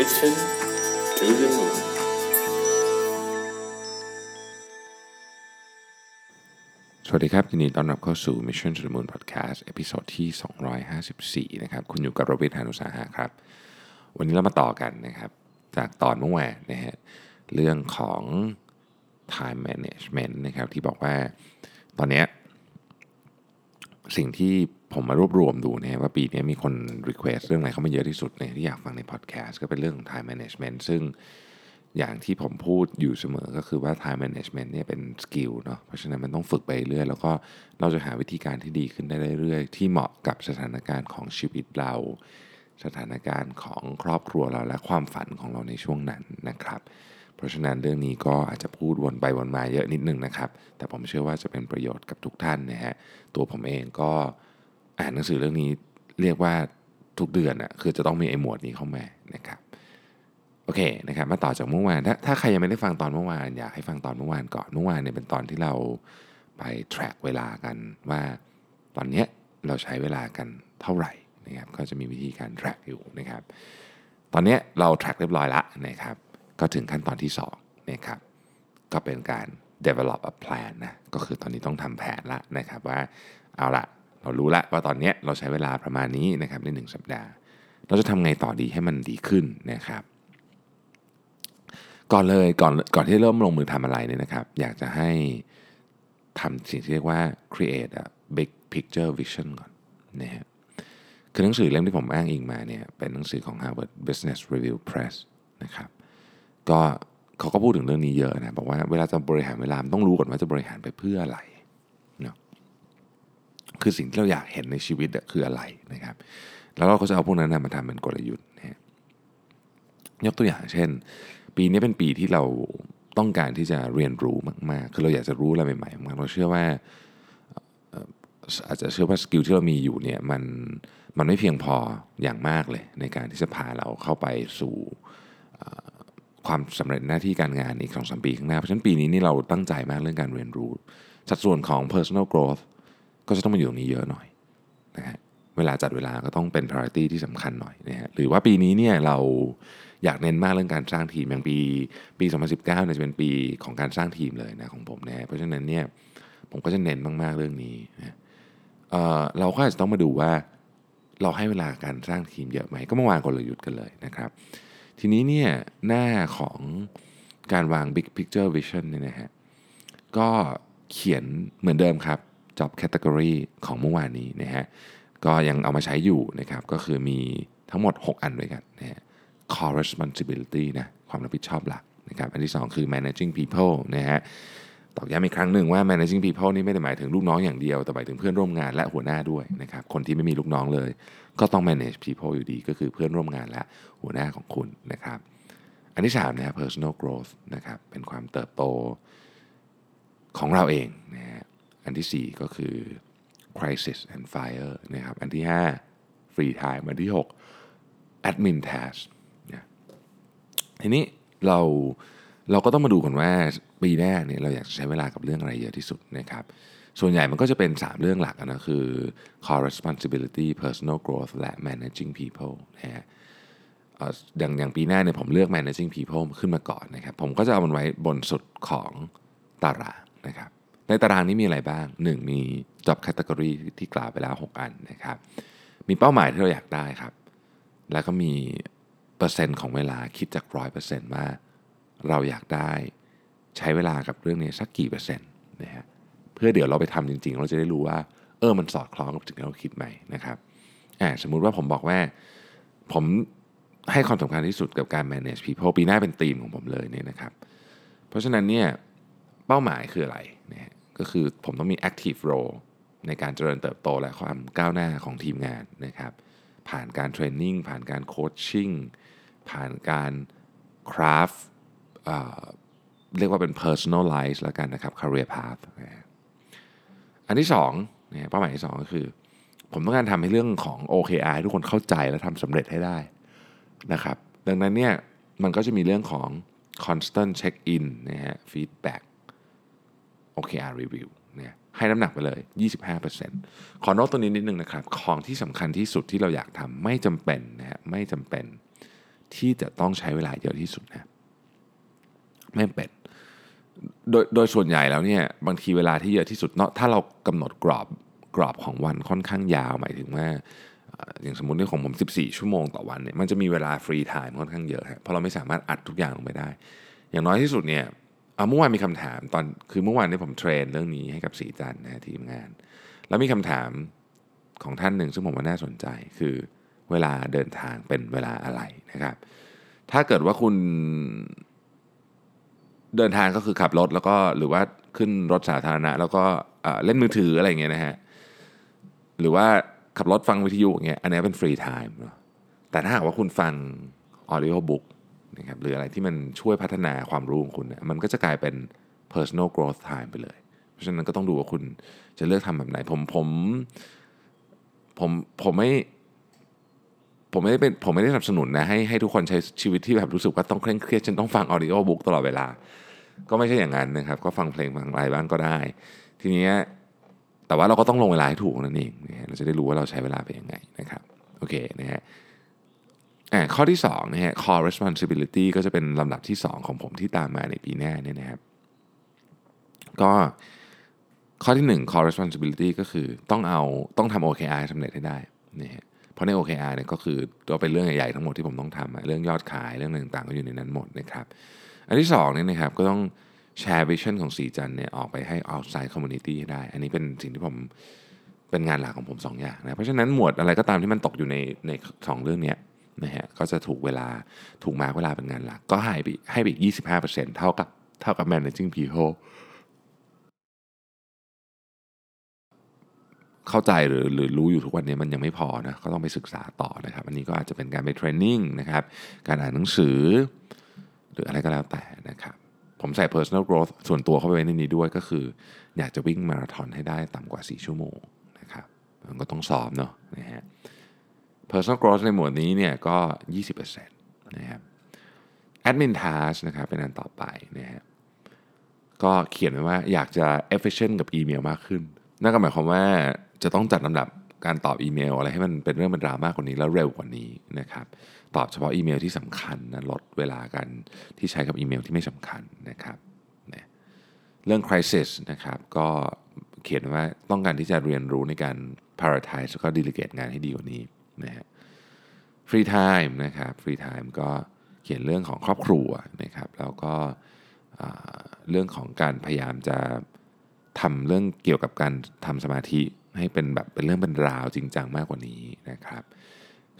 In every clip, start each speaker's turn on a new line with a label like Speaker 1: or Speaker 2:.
Speaker 1: Mission to the Moon
Speaker 2: สวัสดีครับ ยินดีต้อนรับเข้าสู่ Mission to the Moon Podcast episode ที่ 254 นะครับ คุณอยู่กับโรเบิร์ตฮานุสาหะครับ วันนี้เรามาต่อกันนะครับ จากตอนเมื่อวานนะฮะ เรื่องของ time management นะครับ ที่บอกว่าตอนนี้สิ่งที่ ผมมารวบรวมดูนะฮะว่าปีนี้มีคน request เรื่องอะไรเข้ามาเยอะที่สุดเนี่ยที่อยากฟังใน podcast ก็เป็นเรื่องของ time management ซึ่งอย่างที่ผมพูดอยู่เสมอก็คือว่า time management เนี่ยเป็นสกิลเนาะเพราะฉะนั้นมันต้องฝึกไปเรื่อยแล้วก็เราจะหาวิธีการที่ดีขึ้นได้เรื่อยๆที่เหมาะกับสถานการณ์ของชีวิตเรา สถานการณ์ของครอบครัวเราและความฝันของเราในช่วงนั้นนะครับ เพราะฉะนั้นเรื่องนี้ก็อาจจะพูดวนไปวนมาเยอะนิดนึงนะครับ แต่ผมเชื่อว่าจะเป็นประโยชน์กับทุกท่านนะฮะตัวผมเองก็ อ่านหนังสือเรื่องนี้เรียกว่าทุกเดือนอะคือจะต้องมีไอ้หมวดนี้เข้ามานะครับโอเคนะครับมาต่อจากเมื่อวานถ้าถ้าใครยังไม่ได้ฟังตอนเมื่อวานอยากให้ฟังตอนเมื่อวานก่อนเมื่อวานเนี่ยเป็นตอนที่เราไป track เวลากันว่าตอนเนี้ยเราใช้เวลากันเท่าไหร่นะครับก็จะมีวิธีการ track อยู่นะครับ ตอนเนี้ยเรา track เรียบร้อยละนะครับ ก็ถึงขั้นตอนที่2นะครับก็เป็นการ develop a plan นะก็คือตอนนี้ต้องทำแผนละนะครับว่าเอาละ เรารู้ละว่าตอนนี้เราใช้เวลาประมาณนี้นะครับในหนึ่งสัปดาห์ เราจะทำไงต่อดีให้มันดีขึ้นนะครับ ก่อนเลยก่อนก่อนที่เริ่มลงมือทำอะไรเนี่ยนะครับ อยากจะให้ทำสิ่งที่เรียกว่า create a big picture vision ก่อนนะฮะคือหนังสือเล่มที่ผมอ้างอิงมาเนี่ยเป็นหนังสือของ Harvard Business Review Press นะครับก็เขาก็พูดถึงเรื่องนี้เยอะนะบอกว่าเวลาจะบริหารเวลาต้องรู้ก่อนว่าจะบริหารไปเพื่ออะไร คือสิ่งที่เราอยากเห็นในชีวิตคืออะไรนะครับ แล้วเราก็จะเอาพวกนั้นนะมาทำเป็นกลยุทธ์นะยกตัวอย่างเช่น ปีนี้เป็นปีที่เราต้องการที่จะเรียนรู้มาก ๆ คือเราอยากจะรู้อะไรใหม่ๆมากเราเชื่อว่าอาจจะเชื่อว่าสกิลที่เรามีอยู่เนี่ยมันมันไม่เพียงพออย่างมากเลยในการที่จะพาเราเข้าไปสู่ความสำเร็จหน้าที่การงานอีกสองสามปีข้างหน้า เพราะฉะนั้นปีนี้นี่เราตั้งใจมากเรื่องการเรียนรู้ สัดส่วนของ personal growth ก็จะต้องมาอยู่ตรงนี้เยอะหน่อยนะฮะเวลาจัดเวลาก็ต้องเป็น priority ที่สำคัญหน่อยนะฮะหรือว่าปีนี้เนี่ยเราอยากเน้นมากเรื่องการสร้างทีมอย่างปีปี 2019เนี่ยจะเป็นปีของการสร้างทีมเลยนะของผมนะฮะเพราะฉะนั้นเนี่ยผมก็จะเน้นมากๆเรื่องนี้นะเเราก็อาจจะต้องมาดูว่าเราให้เวลาการสร้างทีมเยอะไหมก็มาวางกลยุทธ์กันเลยนะครับ ทีนี้เนี่ยหน้าของการวาง big picture vision เนี่ยนะฮะก็เขียนเหมือนเดิมครับ job category ของเมื่อวานนี้นะฮะก็ยังเอามาใช้อยู่นะครับก็คือมีทั้งหมด 6 อันด้วยกันนะฮะ core responsibility นะความรับผิดชอบหลักนะครับอันที่ 2 คือ managing people นะฮะตอกย้ำอีกครั้งหนึ่งว่า managing people นี่ไม่ได้หมายถึงลูกน้องอย่างเดียว แต่หมายถึงเพื่อนร่วมงานและหัวหน้าด้วยนะครับ คนที่ไม่มีลูกน้องเลย ก็ต้อง manage people อยู่ดี ก็คือเพื่อนร่วมงานและหัวหน้าของคุณนะครับ อันที่3นะฮะ personal growth นะครับ เป็นความเติบโตของเราเองนะฮะ อันที่ 4 ก็คือ crisis and fire นะครับ อันที่ 5 free time อันที่ 6 admin task นะทีนี้เราเราก็ต้องมาดูกันว่าปีแรกเนี่ยเราอยากจะใช้เวลากับเรื่องอะไรเยอะที่สุดนะครับ ส่วนใหญ่มันก็จะเป็น 3 เรื่องหลักนะคือ core responsibility personal growth และ managing people นะฮะเอ่ออย่างอย่างปีหน้าเนี่ยผมเลือก managing people ขึ้นมาก่อนนะครับ ผมก็จะเอามันไว้บนสุดของตารางนะครับ ในตารางนี้มีอะไรบ้าง 1 มี job category ที่กล่าวไปแล้ว 6 อันนะครับ มีเป้าหมายที่เราอยากได้ครับ แล้วก็มีเปอร์เซ็นต์ของเวลาคิดจากร้อยเปอร์เซ็นต์ว่าเราอยากได้ใช้เวลากับเรื่องนี้สักกี่เปอร์เซ็นต์นะฮะเพื่อเดี๋ยวเราไปทำจริง ๆ เราจะได้รู้ว่า เออมันสอดคล้องกับสิ่งที่เราคิดไหมนะครับอ่าสมมุติว่าผมบอกว่าผมให้ความสำคัญที่สุดกับการ manage people ปีหน้าเป็นธีมของผมเลยเนี่ยนะครับ เพราะฉะนั้นเนี่ยเป้าหมายคืออะไรนะฮะ ก็คือผมต้องมี active role ในการเจริญเติบโตและความก้าวหน้าของทีมงานนะครับผ่านการเทรนนิ่งผ่านการโคชชิ่งผ่านการคราฟเรียกว่าเป็น personalize แล้วกันนะครับ career path นะอันที่สองนะเป้าหมายที่สองก็คือ ผมต้องการทำให้เรื่องของ OKR ให้ทุกคนเข้าใจและทำสำเร็จให้ได้นะครับ ดังนั้นเนี่ยมันก็จะมีเรื่องของ constant check in นะฮะ feedback OKR review เนี่ยให้น้ำหนักไปเลย 25%ขอโน้ตตัวนี้นิดนึงนะครับ ของที่สำคัญที่สุดที่เราอยากทำไม่จำเป็นนะฮะไม่จำเป็นที่จะต้องใช้เวลาเยอะที่สุดนะไม่เป็นโดยโดยส่วนใหญ่แล้วเนี่ยบางทีเวลาที่เยอะที่สุดเนาะถ้าเรากำหนดกรอบกรอบของวันค่อนข้างยาวหมายถึงว่าอย่างสมมติในของผม 14 ชั่วโมงต่อวันเนี่ยมันจะมีเวลา free time ค่อนข้างเยอะฮะเพราะเราไม่สามารถอัดทุกอย่างลงไปได้ อย่างน้อยที่สุดเนี่ย เอาเมื่อวานมีคำถามตอนคือเมื่อวานนี้ผม train เรื่องนี้ให้กับศรีจันทร์นะทีมงาน แล้วมีคำถามของท่านหนึ่งซึ่งผมว่าน่าสนใจคือเวลาเดินทางเป็นเวลาอะไรนะครับ ถ้าเกิดว่าคุณเดินทางก็คือขับรถแล้วก็หรือว่าขึ้นรถสาธารณะ แล้วก็เล่นมือถืออะไรเงี้ยนะฮะหรือว่าขับรถฟังวิทยุอย่างเงี้ยอันนี้เป็น free time เนาะแต่ถ้าหากว่าคุณฟัง audiobook นะครับหรืออะไรที่มันช่วยพัฒนาความรู้ของคุณเนี่ยมันก็จะกลายเป็น personal growth time ไปเลย เพราะฉะนั้นก็ต้องดูว่าคุณจะเลือกทำแบบไหน ผมผมผมผมไม่ผมไม่ได้เป็นผมไม่ได้สนับสนุนนะให้ให้ทุกคนใช้ชีวิตที่แบบรู้สึกว่าต้องเคร่งเครียดจนต้องฟัง audiobook ตลอดเวลา ก็ไม่ใช่อย่างนั้นนะครับ ก็ฟังเพลงฟังอะไรบ้างก็ได้ ทีนี้แต่ว่าเราก็ต้องลงเวลาให้ถูกนั่นเองนะฮะเราจะได้รู้ว่าเราใช้เวลาไปยังไงนะครับโอเคนะฮะ ข้อที่2นะฮะ core responsibility ก็จะเป็นลำดับที่ 2 ของผมที่ตามมาในปีหน้าเนี่ยนะครับ ก็ข้อที่ 1 core responsibility ก็คือต้องเอาต้องทำ OKR สำเร็จให้ได้นะฮะเพราะใน OKR เนี่ยก็คือตัวเป็นเรื่องใหญ่ๆทั้งหมดที่ผมต้องทำเรื่องยอดขายเรื่องต่างๆ ก็อยู่ในนั้นหมดนะครับ อันที่2เนี่ยนะครับก็ต้องแชร์ vision ของศรีจันทร์เนี่ยออกไปให้ outside community ให้ได้ อันนี้เป็นสิ่งที่ผมเป็นงานหลักของผม 2 อย่างนะเพราะฉะนั้นหมวดอะไรก็ตามที่มันตกอยู่ในในสองเรื่องเนี้ย นะฮะก็จะถูกเวลาถูกมาเวลาเป็นงานหลัก ก็ให้ไปให้ไปอีก 25%เท่ากับเท่ากับ managing people เข้าใจหรือหรือรู้อยู่ทุกวันนี้มันยังไม่พอนะก็ต้องไปศึกษาต่อนะครับ อันนี้ก็อาจจะเป็นการไป training นะครับ การอ่านหนังสือ หรืออะไรก็แล้วแต่นะครับ ผมใส่ personal growth ส่วนตัวเข้าไปในนี้ด้วยก็คือ อยากจะวิ่งมาราธอนให้ได้ต่ำกว่า 4 ชั่วโมงนะครับมันก็ต้องซ้อมเนาะนะฮะ personal growth ในหมวดนี้เนี่ยก็ 20%นะครับ admin task นะครับเป็นอันต่อไปนะฮะก็เขียนไว้ว่าอยากจะ efficient กับอีเมลมากขึ้น นั่นก็หมายความว่าจะต้องจัดลำดับการตอบอีเมลอะไรให้มันเป็นเรื่องเป็นราวมากกว่านี้แล้วเร็วกว่านี้นะครับตอบเฉพาะอีเมลที่สำคัญนะลดเวลากันที่ใช้กับอีเมลที่ไม่สำคัญนะครับนะเรื่อง crisis นะครับก็เขียนว่าต้องการที่จะเรียนรู้ในการ prioritize แล้วก็ delegate งานให้ดีกว่านี้ นะฮะ free time นะครับ free time ก็เขียนเรื่องของครอบครัวนะครับแล้วก็เรื่องของการพยายามจะทำเรื่องเกี่ยวกับการทำสมาธิให้เป็นแบบเป็นเรื่องเป็นราวจริงจังมากกว่านี้นะครับ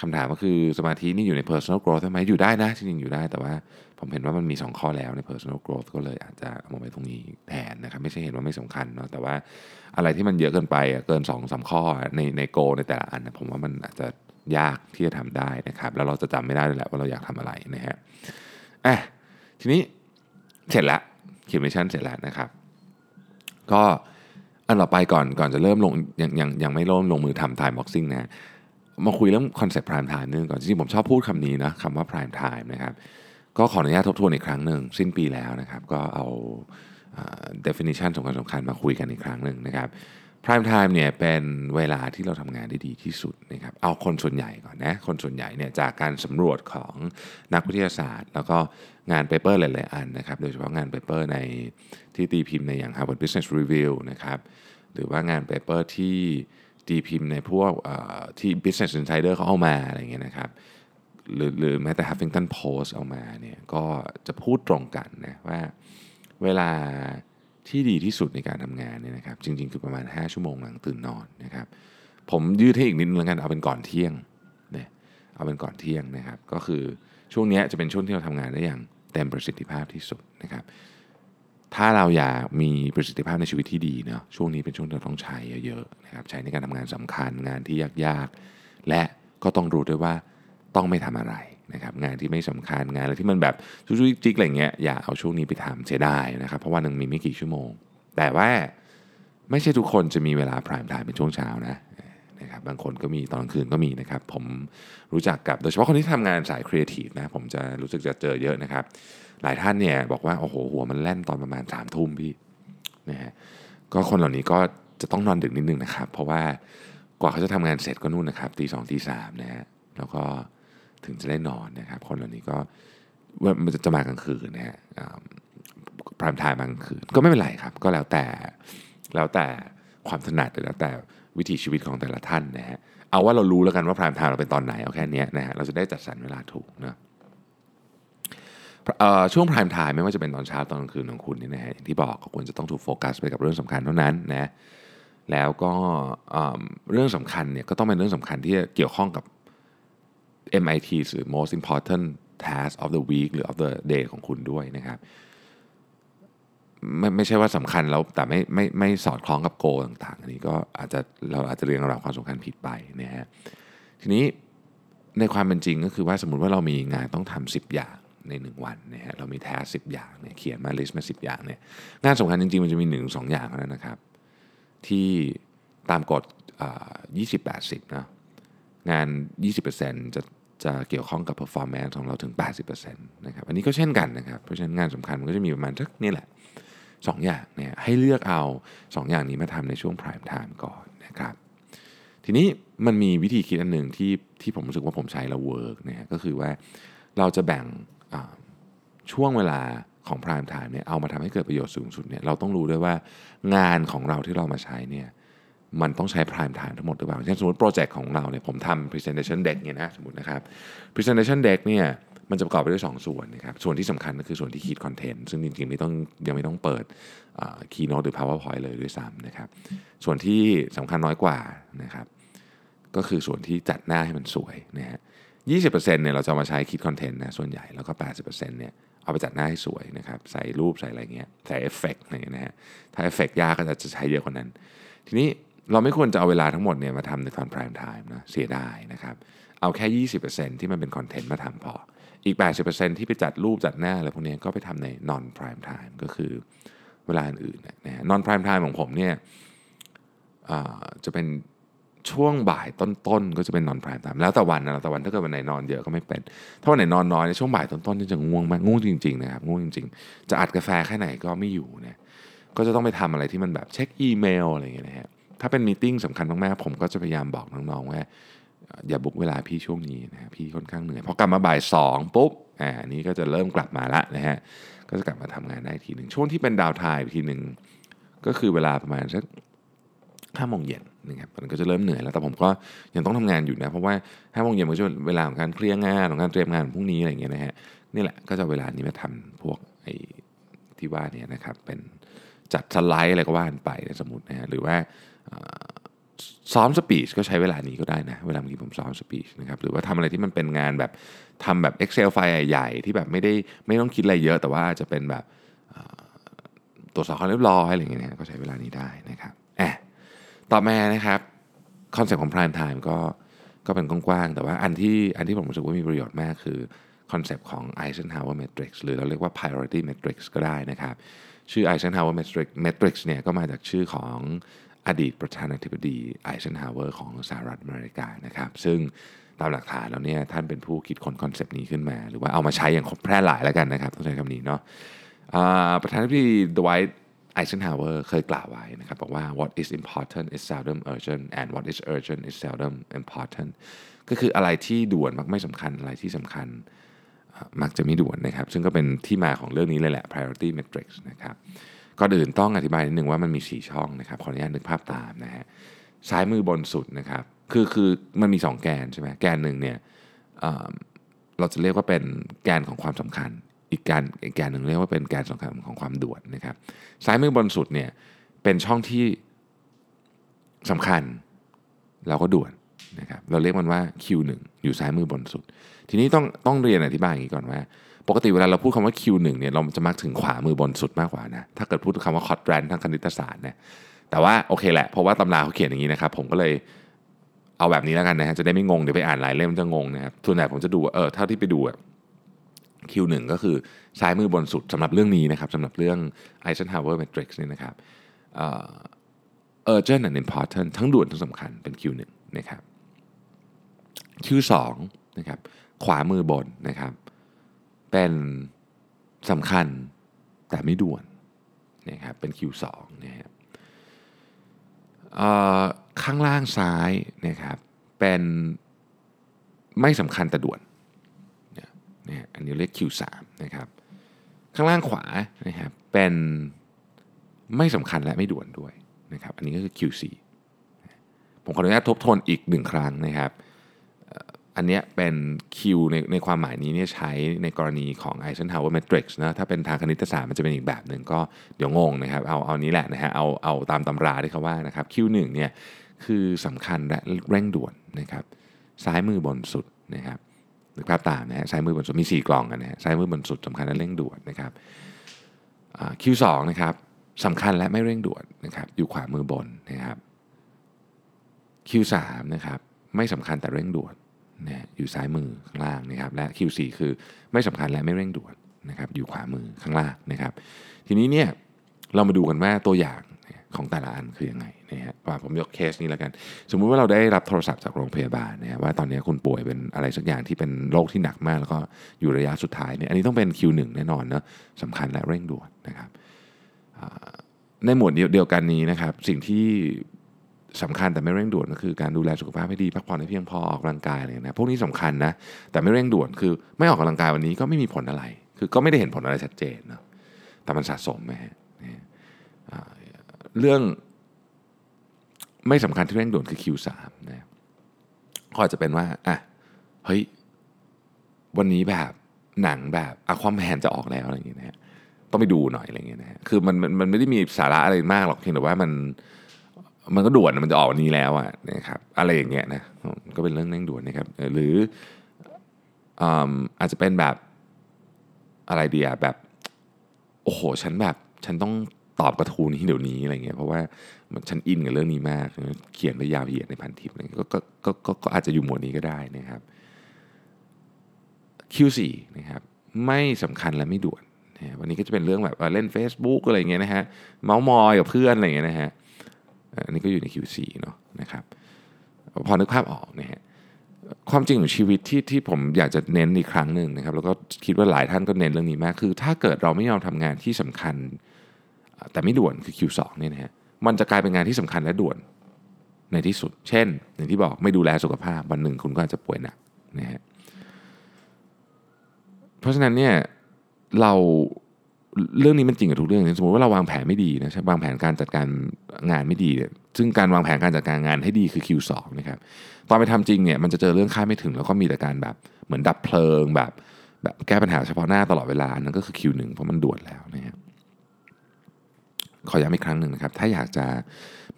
Speaker 2: คำถามก็คือสมาธินี่อยู่ใน personal growth ใช่ไหมอยู่ได้นะจริงๆอยู่ได้แต่ว่าผมเห็นว่ามันมี 2 ข้อแล้วใน personal growth ก็เลยอาจจะเอามาไว้ตรงนี้แทนนะครับไม่ใช่เห็นว่าไม่สำคัญเนาะแต่ว่าอะไรที่มันเยอะเกินไปเกิน2อสข้อในในโกในแต่ละอันนะผมว่ามันอาจจะ ยากที่จะทำได้นะครับแล้วเราจะจำไม่ได้เลยแหละว่าเราอยากทำอะไรนะฮะอะทีนี้เสร็จละเขียน mission เสร็จแล้วนะครับ ก็อันต่อไปก่อนก่อนจะเริ่มลงยังยังยังไม่เริ่มลงมือทำ time boxing นะมาคุยเรื่อง concept prime time นึงก่อนจริงๆผมชอบพูดคำนี้นะคำว่า prime time นะครับก็ขออนุญาตทบทวนอีกครั้งหนึ่งสิ้นปีแล้วนะครับ ก็เอาอา definition สำคัญสำคัญมาคุยกันอีกครั้งหนึ่งนะครับ prime time เนี่ยเป็นเวลาที่เราทำงานได้ดีที่สุดนะครับเอาคนส่วนใหญ่ก่อนนะคนส่วนใหญ่เนี่ยจากการสำรวจของนักวิทยาศาสตร์ แล้วก็งาน paper หลายๆอันนะครับโดยเฉพาะงาน paper ในที่ตีพิมพ์ในอย่าง Harvard Business Review นะครับหรือว่างาน paper ที่ตีพิมพ์ในพวกที่ Business Insider เขาเอามาอะไรเงี้ยนะครับหรือหรือแม้แต่ Huffington Post เอามาเนี่ยก็จะพูดตรงกันนะว่าเวลา ที่ดีที่สุดในการทำงานเนี่ยนะครับจริงๆ คือประมาณ 5 ชั่วโมงหลังตื่นนอนนะครับผมยืดให้อีกนิดนึงแล้วกันเอาเป็นก่อนเที่ยงเนี่ยเอาเป็นก่อนเที่ยงนะครับ ก็คือช่วงนี้จะเป็นช่วงที่เราทำงานได้อย่างเต็มประสิทธิภาพที่สุดนะครับ ถ้าเราอยากมีประสิทธิภาพในชีวิตที่ดีเนาะช่วงนี้เป็นช่วงที่เราต้องใช้เยอะๆนะครับใช้ในการทำงานสำคัญงานที่ยากๆ และก็ต้องรู้ด้วยว่าต้องไม่ทำอะไร นะครับงานที่ไม่สำคัญงานอะไรที่มันแบบจุกจิกอะไรเงี้ยอย่าเอาช่วงนี้ไปทำเสียดายนะครับเพราะว่าหนึ่งมีไม่กี่ชั่วโมง แต่ว่าไม่ใช่ทุกคนจะมีเวลา prime time เป็นช่วงเช้านะนะครับบางคนก็มีตอนกลางคืนก็มีนะครับ ผมรู้จักกับโดยเฉพาะคนที่ทำงานสายครีเอทีฟนะผมจะรู้สึกจะเจอเยอะนะครับ หลายท่านเนี่ยบอกว่าโอ้โหหัวมันแล่นตอนประมาณสามทุ่มพี่นะฮะก็คนเหล่านี้ก็จะต้องนอนดึกนิดนึงนะครับ เพราะว่ากว่าเขาจะทำงานเสร็จก็นู่นนะครับตีสองตีสามนะฮะแล้วก็ ถึงจะได้นอนนะครับ คนเหล่านี้ก็ว่ามันจะมากลางคืนนะฮะ prime time มากลางคืนก็ไม่เป็นไรครับ ก็แล้วแต่แล้วแต่ความถนัดแล้วแต่วิถีชีวิตของแต่ละท่านนะฮะเอาว่าเรารู้แล้วกันว่า prime time เราเป็นตอนไหนเอาแค่นี้นะฮะเราจะได้จัดสรรเวลาถูกนะช่วง prime time ไม่ว่าจะเป็นตอนเช้าตอนกลางคืนของคุณนี่นะฮะอย่างที่บอกก็ควรจะต้องถูกโฟกัสไปกับเรื่องสำคัญเท่านั้นนะแล้วก็เรื่องสำคัญเนี่ยก็ต้องเป็นเรื่องสำคัญที่เกี่ยวข้องกับ MIT หรือ most important task of the week หรือ of the day ของคุณด้วยนะครับไม่ไม่ใช่ว่าสำคัญแล้วแต่ไม่ไม่ไม่สอดคล้องกับโกต่างๆ อันนี้ก็อาจจะเราอาจจะเรียงลำดับความสำคัญผิดไปนะฮะทีนี้ในความเป็นจริงก็คือว่าสมมติว่าเรามีงานต้องทำสิบอย่างในหนึ่งวันนะฮะเรามีแท้สิบอย่างเนี่ยเขียนมาลิสต์มาสิบอย่างเนี่ยงานสำคัญจริงๆ มันจะมีหนึ่งสองอย่างเท่านั้นนะครับ ที่ตามกฎยี่สิบแปดสิบนะ งาน 20%จะจะเกี่ยวข้องกับ performance ของเราถึง 80%นะครับอันนี้ก็เช่นกันนะครับ เพราะฉะนั้นงานสำคัญมันก็จะมีประมาณสักนี่แหละ2 อย่างเนี่ยให้เลือกเอา 2 อย่างนี้มาทำในช่วง prime time ก่อนนะครับ ทีนี้มันมีวิธีคิดอันหนึ่งที่ที่ผมรู้สึกว่าผมใช้แล้วเวิร์กนะฮะก็คือว่าเราจะแบ่งช่วงเวลาของ prime time เนี่ยเอามาทำให้เกิดประโยชน์สูงสุดเนี่ยเราต้องรู้ด้วยว่างานของเราที่เรามาใช้เนี่ย มันต้องใช้ prime time ทั้งหมดหรือเปล่าเช่นสมมติโปรเจกต์ของเราเนี่ยผมทำ presentation deck เนี่ยนะสมมตินะครับ presentation deck เนี่ยมันจะประกอบไปด้วย 2 ส่วนนะครับ ส่วนที่สำคัญก็คือส่วนที่คิดคอนเทนต์ซึ่งจริงๆไม่ต้องยังไม่ต้องเปิด Keynote หรือ powerpoint เลยด้วยซ้ำนะครับ ส่วนที่สำคัญน้อยกว่านะครับ ก็คือส่วนที่จัดหน้าให้มันสวยนะฮะยี่สิบเปอร์เซ็นต์เนี่ยเราจะมาใช้คิดคอนเทนต์นะส่วนใหญ่แล้วก็แปดสิบเปอร์เซ็นต์เนี่ยเอาไปจัดหน้าให้สวยนะครับใส่รูปใส่อะไรเงี้ยใส่เอฟเฟกต์อะไรเงี้ยนะฮะถ้าเอฟเฟกต์ยากก็จะใช้เยอะกว่านั้น ทีนี้ เราไม่ควรจะเอาเวลาทั้งหมดเนี่ยมาทำในตอน prime time นะเสียดายนะครับ เอาแค่ 20%ที่มันเป็นคอนเทนต์มาทำพอ อีก 80%ที่ไปจัดรูปจัดหน้าอะไรพวกนี้ก็ไปทำใน non prime time ก็คือเวลาอื่นๆนะ non prime time ของผมเนี่ยจะเป็นช่วงบ่ายต้นๆ ก็จะเป็นนอนพรายตามแล้วแต่วันนะแล้วแต่วันถ้าเกิดวันไหนนอนเยอะก็ไม่เป็น ถ้าวันไหนนอนน้อยในช่วงบ่ายต้นๆนี่จะง่วงมากง่วงจริงๆนะครับง่วงจริง ๆ จะอัดกาแฟแค่ไหนก็ไม่อยู่นะก็จะต้องไปทำอะไรที่มันแบบเช็คอีเมลอะไรอย่างเงี้ยนะฮะ ถ้าเป็น meeting สำคัญมากๆผมก็จะพยายามบอกน้องๆว่าอย่า book เวลาพี่ช่วงนี้นะพี่ค่อนข้างเหนื่อยพอกลับมาบ่ายสองปุ๊บอ่านี้ก็จะเริ่มกลับมาละนะฮะก็จะกลับมาทำงานได้ทีหนึ่งช่วงที่เป็น down time ทีหนึ่งก็คือเวลาประมาณสักห้าโมงเย็นนะครับมันก็จะเริ่มเหนื่อยแล้วแต่ผมก็ยังต้องทำงานอยู่นะเพราะว่าห้าโมงเย็นมันจะเวลาของการเคลียร์งานของการเตรียมงานพรุ่งนี้อะไรอย่างเงี้ยนะฮะนี่แหละก็จะเวลานี้มาทำพวกไอ้ที่ว่าเนี่ยนะครับเป็นจัดสไลด์อะไรก็ว่ากันไปสมมตินะฮะหรือว่า ซ้อม speech ก็ใช้เวลานี้ก็ได้นะ เวลาที่ผมซ้อม speech นะครับหรือว่าทำอะไรที่มันเป็นงานแบบทำแบบ Excel ไฟล์ใหญ่ๆที่แบบไม่ได้ไม่ต้องคิดอะไรเยอะ แต่ว่าจะเป็นแบบตรวจสอบความเรียบร้อยอะไรอย่างเงี้ยก็ใช้เวลานี้ได้นะครับแอบต่อมานะครับคอนเซ็ปต์ของ prime time ก็ก็เป็นกว้างๆ แต่ว่าอันที่อันที่ผมรู้สึกว่ามีประโยชน์มากคือคอนเซปต์ของ Eisenhower Matrix หรือเราเรียกว่า Priority Matrix ก็ได้นะครับ ชื่อ Eisenhower Matrix Matrix เนี่ยก็มาจากชื่อของ อดีตประธานาธิบดีไอเซนฮาวเวอร์ของสหรัฐอเมริกานะครับซึ่งตามหลักฐานแล้วเนี่ยท่านเป็นผู้คิดค้นคอนเซปต์นี้ขึ้นมา หรือว่าเอามาใช้อย่างแพร่หลายแล้วกันนะครับต้องใช้คำนี้เนาะประธานาธิบดีดไวท์ไอเซนฮาวเวอร์เคยกล่าวไว้นะครับบอกว่า what is important is seldom urgent and what is urgent is seldom important ก็คืออะไรที่ด่วนมักไม่สำคัญอะไรที่สำคัญมักจะไม่ด่วนนะครับ ซึ่งก็เป็นที่มาของเรื่องนี้เลยแหละ priority matrix นะครับ ก็อื่นต้องอธิบายนิดนึงว่ามันมี 4 ช่องนะครับขออนุญาตนึกภาพตามนะฮะซ้ายมือบนสุดนะครับคือคือมันมี 2 แกนใช่ไหมแกนหนึ่งเนี่ยเราจะเรียกว่าเป็นแกนของความสำคัญ อีกแกนอีกแกนหนึ่งเรียกว่าเป็นแกนสำคัญของความด่วนนะครับซ้ายมือบนสุดเนี่ยเป็นช่องที่สำคัญเราก็ด่วนนะครับเราเรียกมันว่า Q1 อยู่ซ้ายมือบนสุด ทีนี้ต้องต้องเรียนอธิบายอย่างนี้ก่อนว่า ปกติเวลาเราพูดคำว่า Q1 เนี่ยเราจะมักถึงขวามือบนสุดมากกว่านะถ้าเกิดพูดคำว่าคอร์ดแรนทางคณิตศาสตร์เนี่ยแต่ว่าโอเคแหละเพราะว่าตำราเขาเขียนอย่างนี้นะครับผมก็เลยเอาแบบนี้แล้วกันนะฮะจะได้ไม่งงเดี๋ยวไปอ่านหลายเล่มจะงงนะครับส่วนใหญ่ผมจะดูเออเท่าที่ไปดูอะ Q1 ก็คือซ้ายมือบนสุดสำหรับเรื่องนี้นะครับสำหรับเรื่อง Eisenhower Matrix นี่นะครับเออ urgent and important ทั้งด่วนทั้งสำคัญเป็น Q1 นะครับ Q2 นะครับขวามือบนนะครับ เป็นสำคัญแต่ไม่ด่วนนะครับเป็น Q2 นะครับข้างล่างซ้ายนะครับเป็นไม่สำคัญแต่ด่วนอันนี้เรียก Q3 นะครับข้างล่างขวานะครับเป็นไม่สำคัญและไม่ด่วนด้วยนะครับอันนี้ก็คือ Q4 ผมขออนุญาตทบทวนอีกหนึ่งครั้งนะครับ อันเนี้ยเป็น Q ในในความหมายนี้เนี่ยใช้ในกรณีของ Eisenhower Matrix นะถ้าเป็นทางคณิตศาสตร์มันจะเป็นอีกแบบหนึ่งก็เดี๋ยวงงนะครับ เอาเอานี้แหละนะฮะเอาเอาตามตำราที่เขาว่านะครับ Q1 เนี่ยคือสำคัญและเร่งด่วนนะครับซ้ายมือบนสุดนะครับนึกภาพตามนะฮะซ้ายมือบนสุดมี 4 กล่องนนะฮะซ้ายมือบนสุดสำคัญและเร่งด่วนนะครับ Q2 นะครับสำคัญและไม่เร่งด่วนนะครับอยู่ขวามือบนนะครับ Q3 นะครับไม่สำคัญแต่เร่งด่วน นะอยู่ซ้ายมือข้างล่างนะครับและ Q4 คือไม่สำคัญและไม่เร่งด่วนนะครับอยู่ขวามือข้างล่างนะครับ ทีนี้เนี่ยเรามาดูกันว่าตัวอย่างของแต่ละอันคือยังไงนะฮะว่าผมยกเคสนี้แล้วกัน สมมุติว่าเราได้รับโทรศัพท์จากโรงพยาบาลนะฮะว่าตอนนี้คุณป่วยเป็นอะไรสักอย่างที่เป็นโรคที่หนักมาก แล้วก็อยู่ระยะสุดท้ายเนี่ยอันนี้ต้องเป็น Q1 แน่นอนเนอะสำคัญและเร่งด่วนนะครับในหมวดเดียวกันนี้นะครับ สิ่งที่ สำคัญแต่ไม่เร่งด่วนก็คือการดูแลสุขภาพให้ดีพักผ่อนให้เพียงพอออกกำลังกายอะไรนะพวกนี้สำคัญนะแต่ไม่เร่งด่วนคือไม่ออกกำลังกายวันนี้ก็ไม่มีผลอะไร คือก็ไม่ได้เห็นผลอะไรชัดเจนเนอะแต่มันสะสมไหมฮะเนี่ยเรื่องไม่สำคัญที่เร่งด่วนคือ Q3 นะก็อาจจะเป็นว่าอะเฮ้ยวันนี้แบบหนังแบบอะความแมนจะออกแล้วอะไรอย่างเงี้ยนะฮะต้องไปดูหน่อยอะไรเงี้ยนะฮะคือมันมันมันไม่ได้มีสาระอะไรมากหรอกเพียงแต่ว่ามัน มันก็ด่วนมันจะออกวันนี้แล้วอะนะครับอะไรอย่างเงี้ยนะก็เป็นเรื่องเร่งด่วนนะครับหรืออืมอาจจะเป็นแบบอะไรเดียแบบโอ้โหฉันแบบฉันต้องตอบกระทู้นี้เดี๋ยวนี้อะไรเงี้ยเพราะว่าฉันอินกับเรื่องนี้มาก เขียนไปยาวเหยียดในพันทิปอะไรเงี้ยก็ก็ก็ก็ก็อาจจะอยู่หมวดนี้ก็ได้นะครับ Q4 นะครับไม่สำคัญและไม่ด่วนนะวันนี้ก็จะเป็นเรื่องแบบเล่น Facebook อะไรเงี้ยนะฮะเมาส์มอยกับเพื่อนอะไรเงี้ยนะฮะ อันนี้ก็อยู่ใน Q4 เนาะนะครับพอนึกภาพออกนะฮะความจริงของชีวิตที่ที่ผมอยากจะเน้นอีกครั้งหนึ่งนะครับแล้วก็คิดว่าหลายท่านก็เน้นเรื่องนี้มาก คือ ถ้าเกิดเราไม่ยอมทำงานที่สำคัญ แต่ไม่ด่วนคือ Q2 เนี่ยนะฮะมันจะกลายเป็นงานที่สำคัญและด่วนในที่สุด เช่น อย่างที่บอกไม่ดูแลสุขภาพวันหนึ่งคุณก็อาจจะป่วยหนักนะฮะเพราะฉะนั้นเนี่ยเรา เรื่องนี้มันจริงกับทุกเรื่องสมมติว่าเราวางแผนไม่ดีนะใช่วางแผนการจัดการงานไม่ดีเนี่ยซึ่งการวางแผนการจัดการงานให้ดีคือ Q2 นะครับตอนไปทำจริงเนี่ยมันจะเจอเรื่องคาดไม่ถึงแล้วก็มีแต่การแบบเหมือนดับเพลิงแบบแบบแก้ปัญหาเฉพาะหน้าตลอดเวลานั่นก็คือ Q1 เพราะมันด่วนแล้วนะครับขอย้ำอีกครั้งหนึ่งนะครับ ถ้าอยากจะ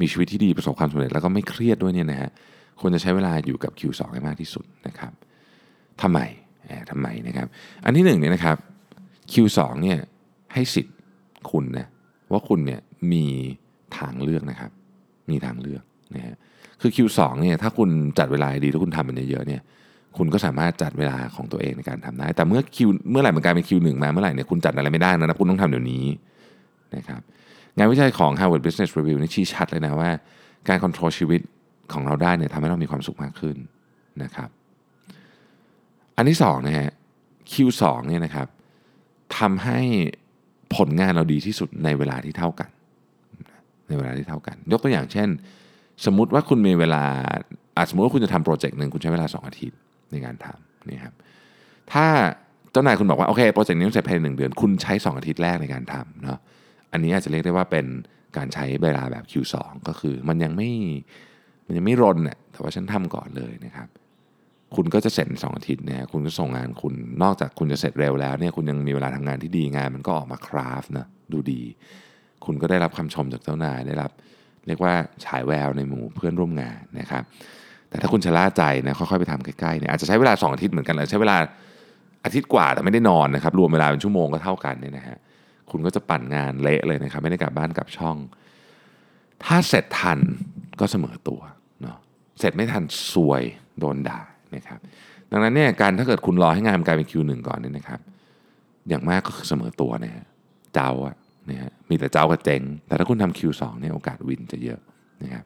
Speaker 2: มีชีวิตที่ดีประสบความสำเร็จแล้วก็ไม่เครียดด้วยเนี่ยนะฮะควรจะใช้เวลาอยู่กับ Q2 ให้มากที่สุดนะครับทำไมแหมทำไมนะครับ อันที่หนึ่งเนี่ยนะครับ Q2 เนี่ย ให้สิทธิ์คุณนะว่าคุณเนี่ยมีทางเลือกนะครับ มีทางเลือกนะฮะคือ Q2 เนี่ยถ้าคุณจัดเวลาดีถ้าคุณทำมันเยอะๆเนี่ยคุณก็สามารถจัดเวลาของตัวเองในการทำได้ แต่เมื่อ Q เมื่อไหร่มันกลายเป็น Q1 มาเมื่อไหร่เนี่ยคุณจัดอะไรไม่ได้นะนะคุณต้องทำเดี๋ยวนี้นะครับงานวิจัยของ Harvard Business Review นี่ชี้ชัดเลยนะว่า การควบคุมชีวิตของเราได้เนี่ยทำให้เรามีความสุขมากขึ้นนะครับ อันที่สองนะฮะ Q2 เนี่ยนะครับทำให้ ผลงานเราดีที่สุดในเวลาที่เท่ากัน ในเวลาที่เท่ากัน ยกตัวอย่างเช่น สมมุติว่าคุณมีเวลาอาสมมติว่าคุณจะทำโปรเจกต์หนึ่งคุณใช้เวลา 2 อาทิตย์ในการทำนี่ครับถ้าเจ้านายคุณบอกว่าโอเคโปรเจกต์นี้ต้องเสร็จภายในหนึ่งเดือน คุณใช้ 2 อาทิตย์แรกในการทำเนาะอันนี้อาจจะเรียกได้ว่าเป็นการใช้เวลาแบบ Q2 ก็คือมันยังไม่มันยังไม่รนเนี่ยแต่ว่าฉันทำก่อนเลยนะครับ คุณก็จะเสร็จสองอาทิตย์เนี่ยคุณก็ส่งงานคุณ นอกจากคุณจะเสร็จเร็วแล้วเนี่ยคุณยังมีเวลาทำงานที่ดีงาน มันก็ออกมาคราฟนะดูดี คุณก็ได้รับคำชมจากเจ้านายได้รับ เรียกว่าฉายแววในหมู่เพื่อนร่วมงานนะครับ แต่ถ้าคุณชะล่าใจนะค่อยๆไปทำใกล้ๆเนี่ยอาจจะใช้เวลา 2 อาทิตย์เหมือนกันเลยใช้เวลาอาทิตย์กว่าแต่ไม่ได้นอนนะครับรวมเวลาเป็นชั่วโมงก็เท่ากันเนี่ยนะฮะคุณก็จะปั่นงานเละเลยนะครับ ไม่ได้กลับบ้านกลับช่อง ถ้าเสร็จทันก็เสมอตัวเนาะเสร็จไม่ทันซวยโดนด่า นะครับดังนั้นเนี่ยการถ้าเกิดคุณรอให้งานมันกลายเป็นคิวหนึ่งก่อนเนี่ยนะครับ อย่างมากก็คือเสมอตัวนะฮะเจ้าอะนะฮะมีแต่เจ้ากับเจ๊งแต่ถ้าคุณทำคิวสองเนี่ยโอกาสวินจะเยอะนะครับ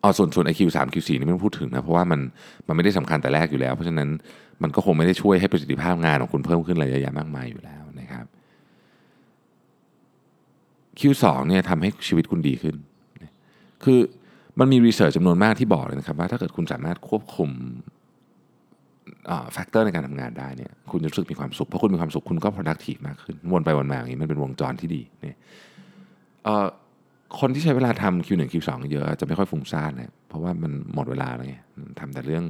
Speaker 2: เอาส่วนส่วนไอคิวสามคิวสี่นี่ไม่ต้องพูดถึงนะเพราะว่ามันมันไม่ได้สำคัญแต่แรกอยู่แล้ว เพราะฉะนั้นมันก็คงไม่ได้ช่วยให้ประสิทธิภาพงานของคุณเพิ่มขึ้นอะไรเยอะแยะมากมายอยู่แล้วนะครับ Q2 เนี่ยทำให้ชีวิตคุณดีขึ้น คือ มันมี research จำนวนมากที่บอกเลยนะครับว่าถ้าเกิดคุณสามารถควบคุม factor ในการทำงานได้เนี่ยคุณจะรู้สึกมีความสุขเพราะคุณมีความสุขคุณก็ productive มากขึ้นวนไปวนมาอย่างนี้มันเป็นวงจรที่ดีเนี่ยคนที่ใช้เวลาทำ Q1 Q2 เยอะจะไม่ค่อยฟุ้งซ่านนะเพราะว่ามันหมดเวลาแล้วไงทำแต่เรื่อง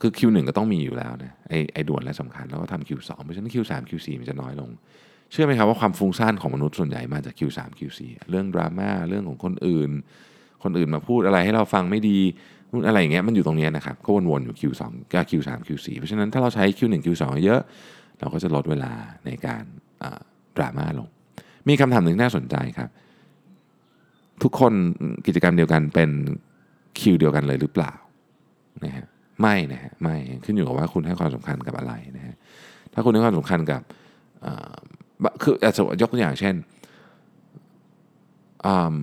Speaker 2: คือ Q1 ก็ต้องมีอยู่แล้วนะไอไอด่วนและสำคัญแล้วก็ทำ Q2 เพราะฉะนั้น Q3 Q4 มันจะน้อยลง เชื่อไหมครับว่าความฟุ้งซ่านของมนุษย์ส่วนใหญ่มาจาก Q3 Q4 เรื่องดราม่าเรื่องของคนอื่น คนอื่นมาพูดอะไรให้เราฟังไม่ดีนู่นอะไรอย่างเงี้ยมันอยู่ตรงนี้นะครับก็วนๆอยู่ Q2 กับ Q3 Q4 เพราะฉะนั้นถ้าเราใช้ Q1 Q2 เยอะ เราก็จะลดเวลาในการดราม่าลง มีคำถามหนึ่งน่าสนใจครับ ทุกคนกิจกรรมเดียวกันเป็นคิวเดียวกันเลยหรือเปล่านะฮะไม่นะฮะไม่ขึ้นอยู่กับว่าคุณให้ความสำคัญกับอะไรนะฮะถ้าคุณให้ความสำคัญกับคืออาจจะยกตัวอย่างเช่นอ่า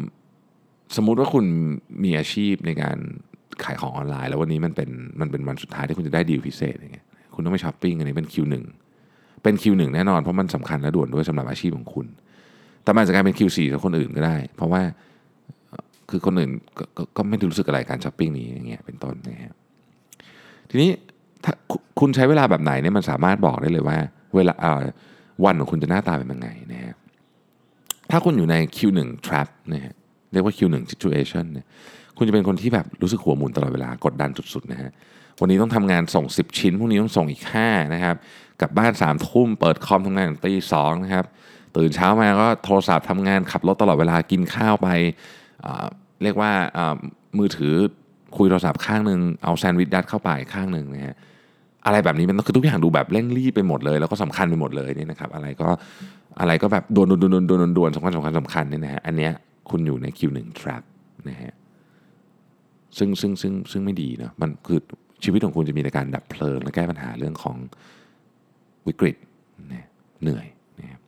Speaker 2: สมมุติว่าคุณมีอาชีพในการขายของออนไลน์ แล้ววันนี้มันเป็นมันเป็นวันสุดท้ายที่คุณจะได้ดีลพิเศษอย่างเงี้ยคุณต้องไปช้อปปิ้งอันนี้เป็นคิวหนึ่งเป็นคิวหนึ่งแน่นอนเพราะมันสำคัญและด่วนด้วยสำหรับอาชีพของคุณ แต่มันอาจจะกลายเป็น Q4 กับคนอื่นก็ได้ เพราะว่าคือคนอื่นกก็ก็ไม่ได้รู้สึกอะไรการช้อปปิ้งนี้อย่างเงี้ยเป็นต้นนะครับทีนี้ถ้าคุณใช้เวลาแบบไหนเนี่ยมันสามารถบอกได้เลยว่า เวลาเออวันของคุณจะหน้าตาเป็นยังไงนะฮะถ้าคุณอยู่ใน Q1 trap นะฮะ เรียกว่า Q1 situation เนี่ยคุณจะเป็นคนที่แบบรู้สึกหัวหมุนตลอดเวลากดดันสุดๆนะฮะวันนี้ต้องทำงานส่ง 10 ชิ้นพรุ่งนี้ต้องส่งอีก5นะครับกลับบ้าน3ามทุ่มเปิดคอมทำงานตีสองนะครับตื่นเช้ามาก็โทรศัพท์ทำงานขับรถตลอดเวลากินข้าวไปเรียกว่ามือถือคุยโทรศัพท์ข้างหนึ่งเอาแซนด์วิชยัดเข้าไปข้างหนึ่งนะฮะอะไรแบบนี้มันคือทุกอย่างดูแบบเร่งรีบไปหมดเลย แล้วก็สำคัญไปหมดเลยนี่นะครับอะไรก็อะไรก็แบบด่วนด่วนด่วนด่วนด่วนสำคัญสำคัญสำคัญเนี่ยนะฮะอันเนี้ย คุณอยู่ใน Q1 trap นะฮะซึ่งซึ่งซึ่งซึ่งไม่ดีเนาะมันคือชีวิตของคุณจะมีแต่การดับเพลิงและแก้ปัญหาเรื่องของวิกฤตนะเหนื่อยนะ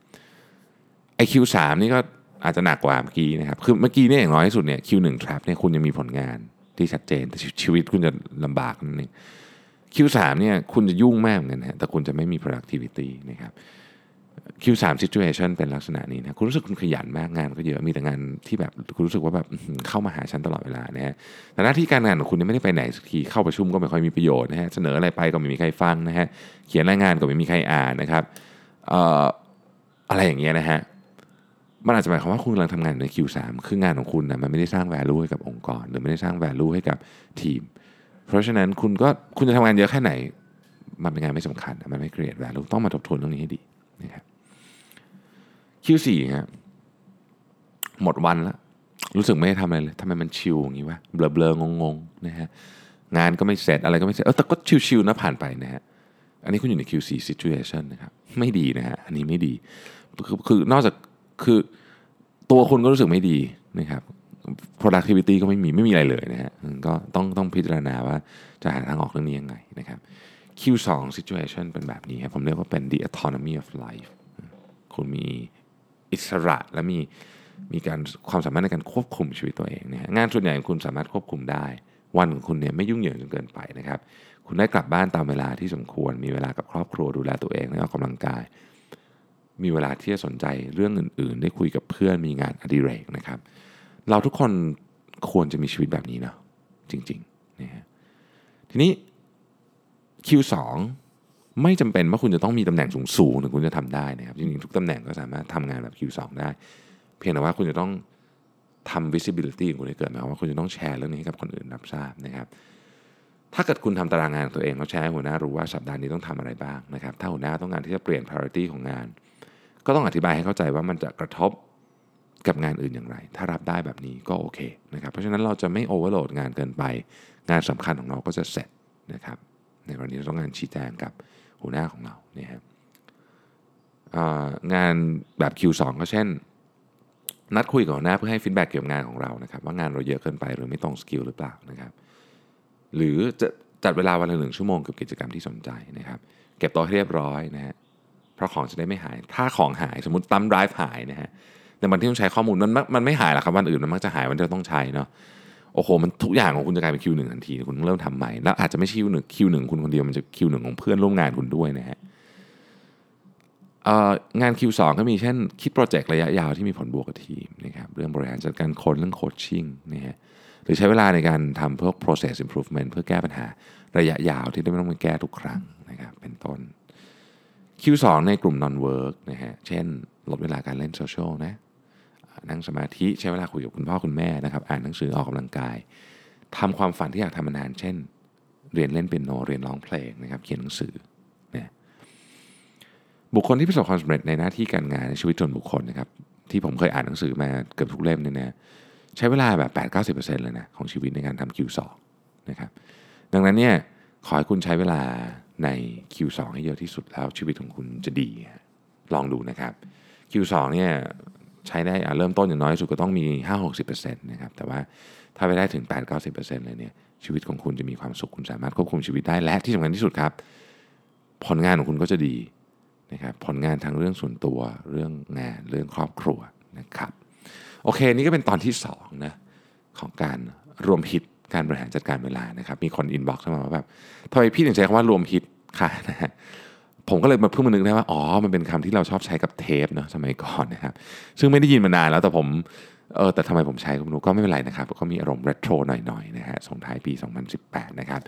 Speaker 2: ไอคิวสามนี่ก็อาจจะหนักกว่าเมื่อกี้นะครับคือเมื่อกี้เนี่ยอย่างน้อยที่สุดเนี่ยคิวหนึ่งทรัพเนี่ยคุณยังมีผลงานที่ชัดเจนแต่ชีวิตคุณจะลำบากนั่นเองคิวสามเนี่ยคุณจะยุ่งมากเหมือนกันนะฮะแต่คุณจะไม่มี productivity นะครับ คิวสาม situation เป็นลักษณะนี้นะคุณรู้สึกคุณขยันมากงานก็เยอะมีแต่งานที่แบบคุณรู้สึกว่าแบบเข้ามาหาฉันตลอดเวลานะฮะแต่หน้าที่การงานของคุณเนี่ยไม่ได้ไปไหนสักทีเข้าประชุมก็ไม่ค่อยมีประโยชน์นะฮะเสนออะไรไปก็ไม่มีใครฟังนะฮะเขียนรายงานก็ไม่มีใครอ่านนะครับเอ่ออะไรอย่างเงี้ยนะฮะมันอาจจะหมายความว่าคุณกำลังทำงานอยู่ใน Q3 คืองานของคุณนะมันไม่ได้สร้าง value ให้กับองค์กร หรือไม่ได้สร้าง value ให้กับทีม เพราะฉะนั้นคุณก็คุณจะทำงานเยอะแค่ไหน มันเป็นงานไม่สำคัญมันไม่ create value ต้องมาทบทวนเรื่องนี้ให้ดี นะครับ Q4 ครับหมดวันแล้ว รู้สึกไม่ได้ทำอะไรเลยทำไมมันชิลอย่างนี้วะเบลอๆงงๆนะฮะงานก็ไม่เสร็จอะไรก็ไม่เสร็จเออแต่ก็ชิลๆนะผ่านไปนะฮะอันนี้คุณอยู่ใน Q4 situation นะครับไม่ดีนะฮะอันนี้ไม่ดีคือคือนอกจากคือตัวคุณก็รู้สึกไม่ดีนะครับ productivity ก็ไม่มีไม่มีอะไรเลยนะฮะก็ต้องต้องพิจารณาว่าจะหาทางออกเรื่องนี้ยังไงนะครับ Q2 situation เป็นแบบนี้ครับผมเรียกว่าเป็น the autonomy of life คุณมีอิสระและมีมีการความสามารถในการควบคุมชีวิตตัวเองนะฮะงานส่วนใหญ่ของคุณสามารถควบคุมได้ วันของคุณเนี่ยไม่ยุ่งเหยิงจนเกินไปนะครับ คุณได้กลับบ้านตามเวลาที่สมควร มีเวลากับครอบครัวดูแลตัวเองและออกกำลังกาย มีเวลาที่จะสนใจเรื่องอื่น ๆ ได้คุยกับเพื่อนมีงานอดิเรกนะครับ เราทุกคนควรจะมีชีวิตแบบนี้เนาะจริงๆนะฮะทีนี้ Q2 ไม่จำเป็นว่าคุณจะต้องมีตำแหน่งสูงๆถึงคุณจะทำได้นะครับจริงๆทุกตำแหน่งก็สามารถทำงานแบบ Q2 ได้ เพียงแต่ว่าคุณจะต้องทำ visibility ของคุณให้เกิดหมายความว่าคุณจะต้องแชร์เรื่องนี้ให้กับคนอื่นรับทราบนะครับ ถ้าเกิดคุณทำตารางงานของตัวเองแล้วแชร์ให้หัวหน้ารู้ว่าสัปดาห์นี้ต้องทำอะไรบ้างนะครับ ถ้าหัวหน้าต้องการที่จะเปลี่ยน priority ของงาน ก็ต้องอธิบายให้เข้าใจว่ามันจะกระทบกับงานอื่นอย่างไร ถ้ารับได้แบบนี้ก็โอเคนะครับ เพราะฉะนั้นเราจะไม่ overload งานเกินไป งานสำคัญของเราก็จะเสร็จนะครับ ในกรณีเราต้องงานชี้แจงกับหัวหน้าของเราเนี่ยครับงานแบบ Q2 ก็เช่น นัดคุยกับหัวหน้าเพื่อให้ feedback เกี่ยวกับงานของเรานะครับ ว่างานเราเยอะเกินไปหรือไม่ตรง skill หรือเปล่านะครับหรือจะจัดเวลาวันละหนึ่งชั่วโมงกับกิจกรรมที่สนใจนะครับ เก็บโต๊ะให้เรียบร้อยนะฮะเพราะของจะได้ไม่หาย ถ้าของหายสมมติตั้มไดรฟ์หายนะฮะในวันที่ต้องใช้ข้อมูลมันมักมันไม่หายหรอกครับวันอื่นมันมักจะหายวันที่เราต้องใช้เนาะ โอ้โหมันทุกอย่างของคุณจะกลายเป็น Q1 ทันที คุณต้องเริ่มทำใหม่ แล้วอาจจะไม่ใช่ Q1 Q1 คุณคนเดียวมันจะ Q1 ของเพื่อนร่วมงานคุณด้วยนะฮะเอ่องาน Q2 ก็มีเช่นคิดโปรเจกต์ระยะยาวที่มีผลบวกกับทีมนะครับเรื่องบริหารจัดการคนเรื่องโคชชิ่งนะฮะหรือใช้เวลาในการทำพวก process improvement เพื่อแก้ปัญหาระยะยาวที่ไม่ต้องมาแก้ทุกครั้งนะครับเป็นต้น Q2 ในกลุ่ม non work นะฮะเช่นลดเวลาการเล่นโซเชียลนะ นั่งสมาธิใช้เวลาคุยกับคุณพ่อคุณแม่นะครับ อ่านหนังสือออกกำลังกายทำความฝันที่อยากทำมานาน เช่น เรียนเล่นเปียโนเรียนร้องเพลงนะครับเขียนหนังสือนะบุคคลที่ประสบความสำเร็จในหน้าที่การงานในชีวิตส่วนบุคคลนะครับที่ผมเคยอ่านหนังสือมาเกือบทุกเล่มเนี่ยนะใช้เวลาแบบ 8 9 0 เลยนะของชีวิตในการทำ Q2 นะครับดังนั้นเนี่ยขอให้คุณใช้เวลาใน Q2 ให้เยอะที่สุดแล้วชีวิตของคุณจะดี ลองดูนะครับ Q2 เนี่ย ใช้ได้เริ่มต้นอย่างน้อยสุดก็ต้องมี 5-60%นะครับแต่ว่าถ้าไปได้ถึง 8-90%เลยเนี่ยชีวิตของคุณจะมีความสุขคุณสามารถควบคุมชีวิตได้และที่สำคัญที่สุดครับ ผลงานของคุณก็จะดีนะครับผลงานทางเรื่องส่วนตัวเรื่องงานเรื่องครอบครัวนะครับโอเค นี่ก็เป็นตอนที่2นะของการรวมฮิตการบริหารจัดการเวลานะครับ มีคน inbox มาว่าแบบทำไมพี่ถึงใช้คำว่ารวมฮิตค่ะนะ ผมก็เลยมาเพิ่งมานึกได้ว่าอ๋อมันเป็นคำที่เราชอบใช้กับเทปเนาะสมัยก่อนนะครับ ซึ่งไม่ได้ยินมานานแล้วแต่ผมเออแต่ทำไมผมใช้ก็ไม่รู้ก็ไม่เป็นไรนะครับก็มีอารมณ์เรโทรหน่อยๆนะฮะส่งท้ายปี 2018 นะครับ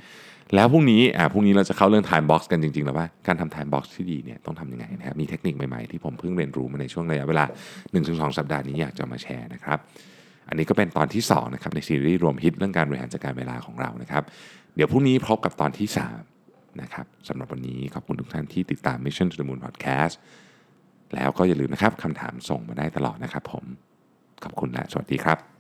Speaker 2: แล้วพรุ่งนี้อ่าพรุ่งนี้เราจะเข้าเรื่อง time box กันจริงๆ แล้วว่าการทำ time box ที่ดีเนี่ยต้องทำยังไงนะครับมีเทคนิคใหม่ๆ ที่ผมเพิ่งเรียนรู้มาในช่วงระยะเวลา 1-2 สัปดาห์นี้อยากจะมาแชร์นะครับอันนี้ก็เป็นตอนที่ 2 นะครับ ในซีรีส์รวมฮิตเรื่องการบริหารจัดการเวลาของเรานะครับ เดี๋ยวพรุ่งนี้พบกับตอนที่ 3 นะครับสำหรับวันนี้ขอบคุณทุกท่านที่ติดตาม Mission to the Moon Podcast แล้วก็อย่าลืมนะครับคำถามส่งมาได้ตลอดนะครับผม ขอบคุณและสวัสดีครับ